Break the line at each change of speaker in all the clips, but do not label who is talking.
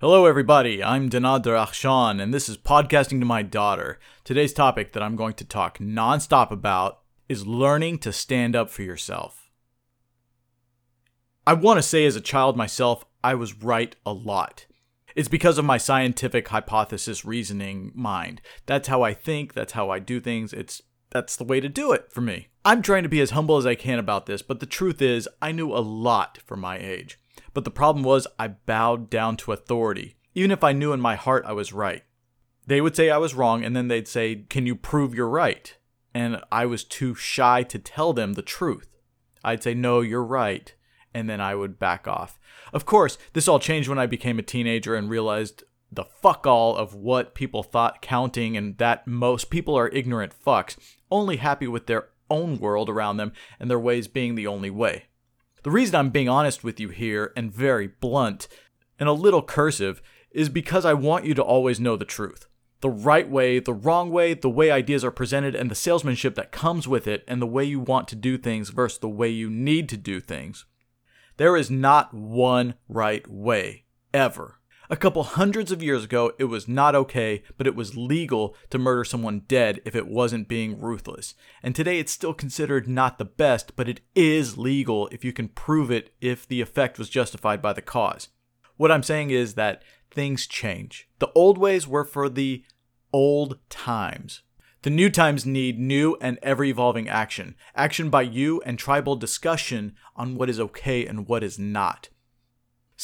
Hello, everybody. I'm Danad Akhshan, and this is Podcasting to My Daughter. Today's topic that I'm going to talk nonstop about is learning to stand up for yourself. I want to say, as a child myself, I was right a lot. It's because of my scientific hypothesis reasoning mind. That's how I think, that's how I do things. It's that's the way to do it for me. I'm trying to be as humble as I can about this, but the truth is, I knew a lot for my age. But the problem was, I bowed down to authority, even if I knew in my heart I was right. They would say I was wrong, and then they'd say, Can you prove you're right? And I was too shy to tell them the truth. I'd say, No, you're right. And then I would back off. Of course, this all changed when I became a teenager and realized the fuck all of what people thought counting and that most people are ignorant fucks, only happy with their own world around them and their ways being the only way. The reason I'm being honest with you here and very blunt and a little cursive is because I want you to always know the truth. The right way, the wrong way, the way ideas are presented, and the salesmanship that comes with it, and the way you want to do things versus the way you need to do things. There is not one right way, ever. A couple hundreds of years ago, it was not okay, but it was legal to murder someone dead if it wasn't being ruthless. And today it's still considered not the best, but it is legal if you can prove it if the effect was justified by the cause. What I'm saying is that things change. The old ways were for the old times. The new times need new and ever evolving action. Action by you and tribal discussion on what is okay and what is not.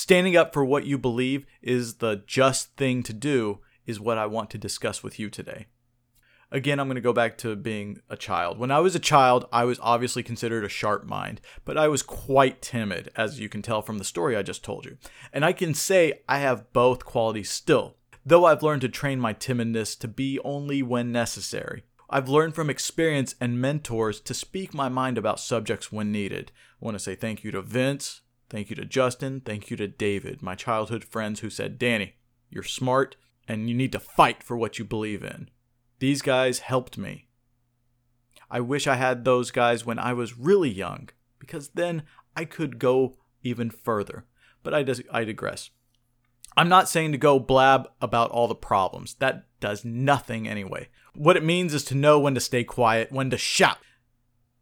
Standing up for what you believe is the just thing to do, is what I want to discuss with you today. Again, I'm going to go back to being a child. When I was a child, I was obviously considered a sharp mind, but I was quite timid, as you can tell from the story I just told you. And I can say I have both qualities still, though I've learned to train my timidness to be only when necessary. I've learned from experience and mentors to speak my mind about subjects when needed. I want to say thank you to Vince, Thank you to Justin. Thank you to David, my childhood friends who said, Danny, you're smart and you need to fight for what you believe in. These guys helped me. I wish I had those guys when I was really young, because then I could go even further. But I, dis- I digress. I'm not saying to go blab about all the problems. That does nothing anyway. What it means is to know when to stay quiet, when to shout,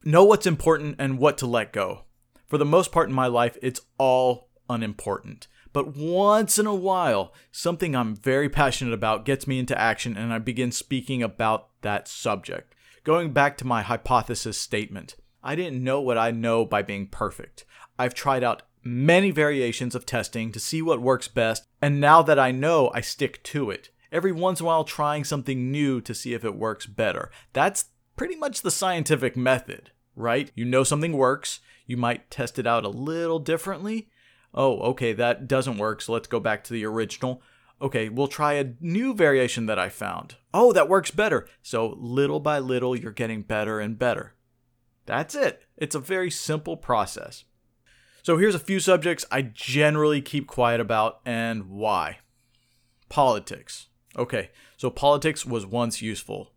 know what's important and what to let go. For the most part in my life, it's all unimportant. But once in a while, something I'm very passionate about gets me into action and I begin speaking about that subject. Going back to my hypothesis statement, I didn't know what I know by being perfect. I've tried out many variations of testing to see what works best, and now that I know, I stick to it. Every once in a while, trying something new to see if it works better. That's pretty much the scientific method, right? You know something works, you might test it out a little differently. Oh, okay, that doesn't work, so let's go back to the original. Okay, we'll try a new variation that I found. Oh, that works better. So little by little, you're getting better and better. That's it. It's a very simple process. So here's a few subjects I generally keep quiet about and why. Politics. Okay, so politics was once useful.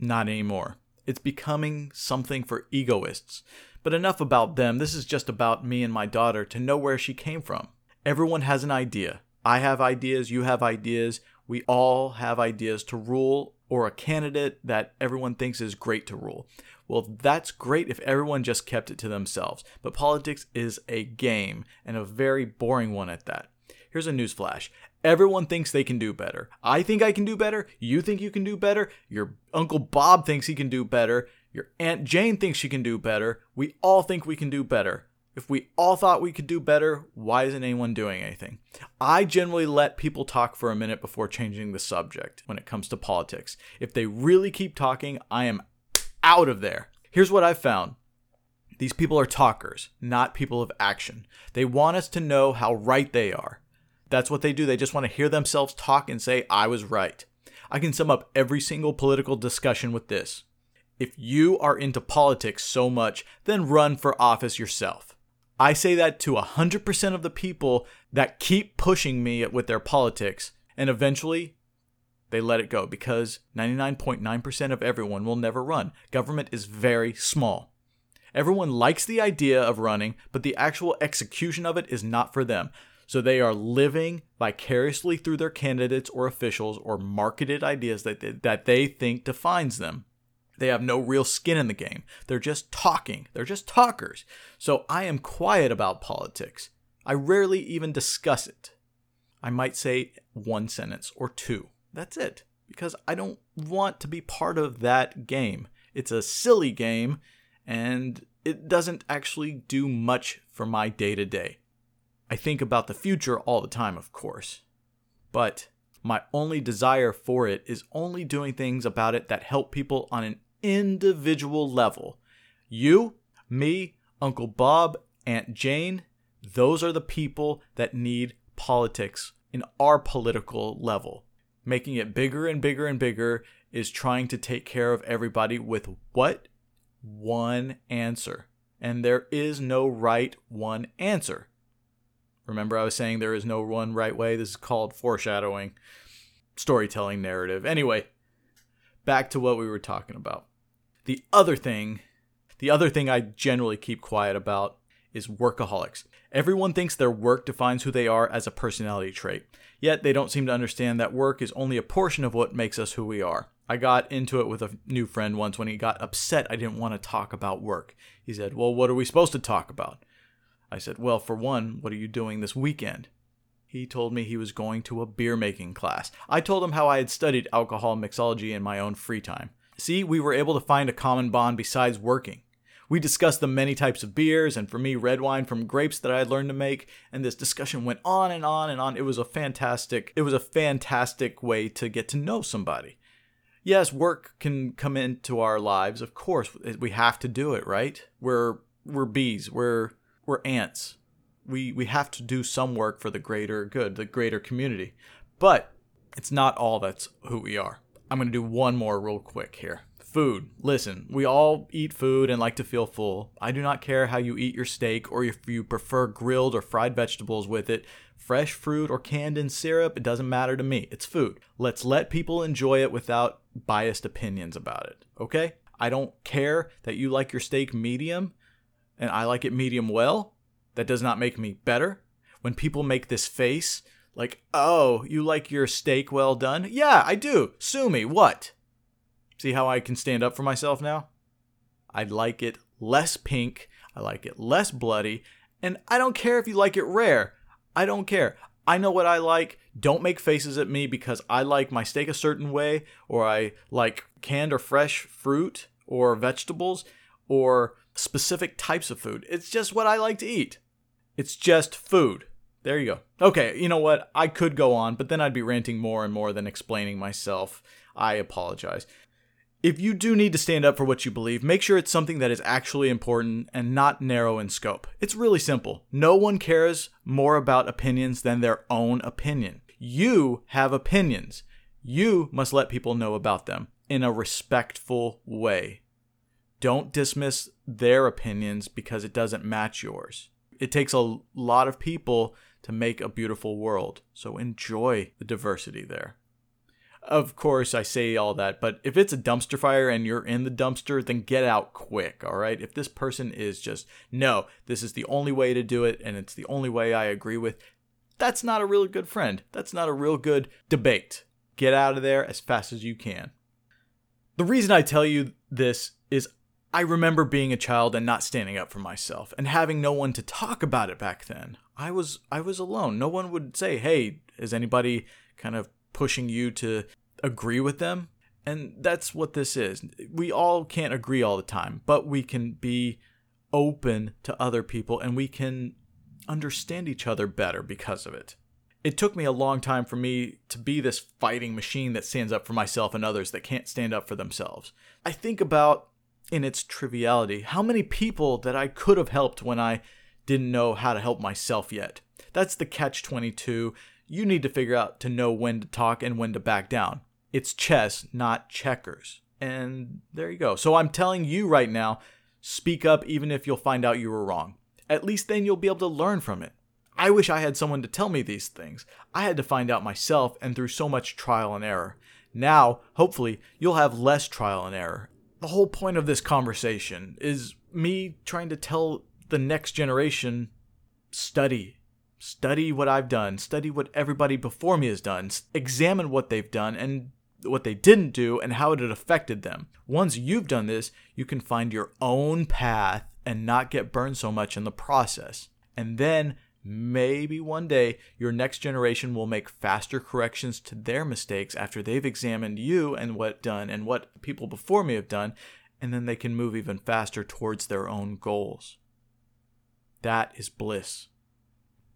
Not anymore. It's becoming something for egoists. But enough about them. This is just about me and my daughter to know where she came from. Everyone has an idea. I have ideas, you have ideas. We all have ideas to rule or a candidate that everyone thinks is great to rule. Well, that's great if everyone just kept it to themselves. But politics is a game, and a very boring one at that. Here's a newsflash everyone thinks they can do better. I think I can do better. You think you can do better. Your Uncle Bob thinks he can do better. Your Aunt Jane thinks she can do better. We all think we can do better. If we all thought we could do better, why isn't anyone doing anything? I generally let people talk for a minute before changing the subject when it comes to politics. If they really keep talking, I am out of there. Here's what I've found these people are talkers, not people of action. They want us to know how right they are. That's what they do. They just want to hear themselves talk and say, I was right. I can sum up every single political discussion with this if you are into politics so much, then run for office yourself. I say that to 100% of the people that keep pushing me with their politics, and eventually they let it go because 99.9% of everyone will never run. Government is very small. Everyone likes the idea of running, but the actual execution of it is not for them. So they are living vicariously through their candidates or officials or marketed ideas that they, that they think defines them. They have no real skin in the game. They're just talking. They're just talkers. So I am quiet about politics. I rarely even discuss it. I might say one sentence or two. That's it. Because I don't want to be part of that game. It's a silly game and it doesn't actually do much for my day to day. I think about the future all the time, of course. But my only desire for it is only doing things about it that help people on an individual level. You, me, Uncle Bob, Aunt Jane, those are the people that need politics in our political level. Making it bigger and bigger and bigger is trying to take care of everybody with what? One answer. And there is no right one answer. Remember, I was saying there is no one right way. This is called foreshadowing, storytelling narrative. Anyway, back to what we were talking about. The other thing, the other thing I generally keep quiet about is workaholics. Everyone thinks their work defines who they are as a personality trait, yet they don't seem to understand that work is only a portion of what makes us who we are. I got into it with a new friend once when he got upset I didn't want to talk about work. He said, Well, what are we supposed to talk about? I said, Well, for one, what are you doing this weekend? He told me he was going to a beer making class. I told him how I had studied alcohol mixology in my own free time. See, we were able to find a common bond besides working. We discussed the many types of beers, and for me, red wine from grapes that I had learned to make, and this discussion went on and on and on. It was a fantastic, it was a fantastic way to get to know somebody. Yes, work can come into our lives. Of course, we have to do it, right? We're we're bees. We're we're ants. We we have to do some work for the greater good, the greater community. But it's not all that's who we are. I'm going to do one more real quick here. Food. Listen, we all eat food and like to feel full. I do not care how you eat your steak or if you prefer grilled or fried vegetables with it, fresh fruit or canned in syrup, it doesn't matter to me. It's food. Let's let people enjoy it without biased opinions about it, okay? I don't care that you like your steak medium and I like it medium well. That does not make me better. When people make this face, like, oh, you like your steak well done? Yeah, I do. Sue me. What? See how I can stand up for myself now? I like it less pink, I like it less bloody, and I don't care if you like it rare. I don't care. I know what I like. Don't make faces at me because I like my steak a certain way, or I like canned or fresh fruit or vegetables, or specific types of food. It's just what I like to eat. It's just food. There you go. Okay, you know what? I could go on, but then I'd be ranting more and more than explaining myself. I apologize if you do need to stand up for what you believe, make sure it's something that is actually important and not narrow in scope. It's really simple. No one cares more about opinions than their own opinion. You have opinions. You must let people know about them in a respectful way. Don't dismiss their opinions because it doesn't match yours. It takes a lot of people to make a beautiful world, so enjoy the diversity there. Of course, I say all that, but if it's a dumpster fire and you're in the dumpster, then get out quick, all right? If this person is just, no, this is the only way to do it and it's the only way I agree with, that's not a real good friend. That's not a real good debate. Get out of there as fast as you can. The reason I tell you this is I remember being a child and not standing up for myself and having no one to talk about it back then. I was I was alone. No one would say, "Hey, is anybody kind of pushing you to agree with them. And that's what this is. We all can't agree all the time, but we can be open to other people and we can understand each other better because of it. It took me a long time for me to be this fighting machine that stands up for myself and others that can't stand up for themselves. I think about, in its triviality, how many people that I could have helped when I didn't know how to help myself yet. That's the catch 22 you need to figure out to know when to talk and when to back down. It's chess, not checkers. And there you go. So I'm telling you right now speak up even if you'll find out you were wrong. At least then you'll be able to learn from it. I wish I had someone to tell me these things. I had to find out myself and through so much trial and error. Now, hopefully, you'll have less trial and error. The whole point of this conversation is me trying to tell the next generation study, Study what I've done, study what everybody before me has done, examine what they've done and what they didn't do and how it had affected them. Once you've done this, you can find your own path and not get burned so much in the process. And then maybe one day your next generation will make faster corrections to their mistakes after they've examined you and what done and what people before me have done, and then they can move even faster towards their own goals. That is bliss.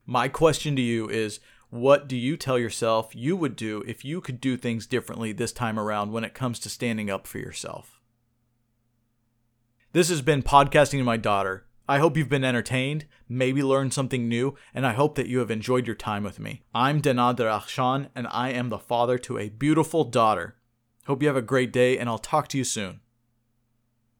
My question to you is what do you tell yourself you would do if you could do things differently this time around when it comes to standing up for yourself? This has been Podcasting to My Daughter. I hope you've been entertained, maybe learned something new, and I hope that you have enjoyed your time with me. I'm Denader Akhshan, and I am the father to a beautiful daughter. Hope you have a great day, and I'll talk to you soon.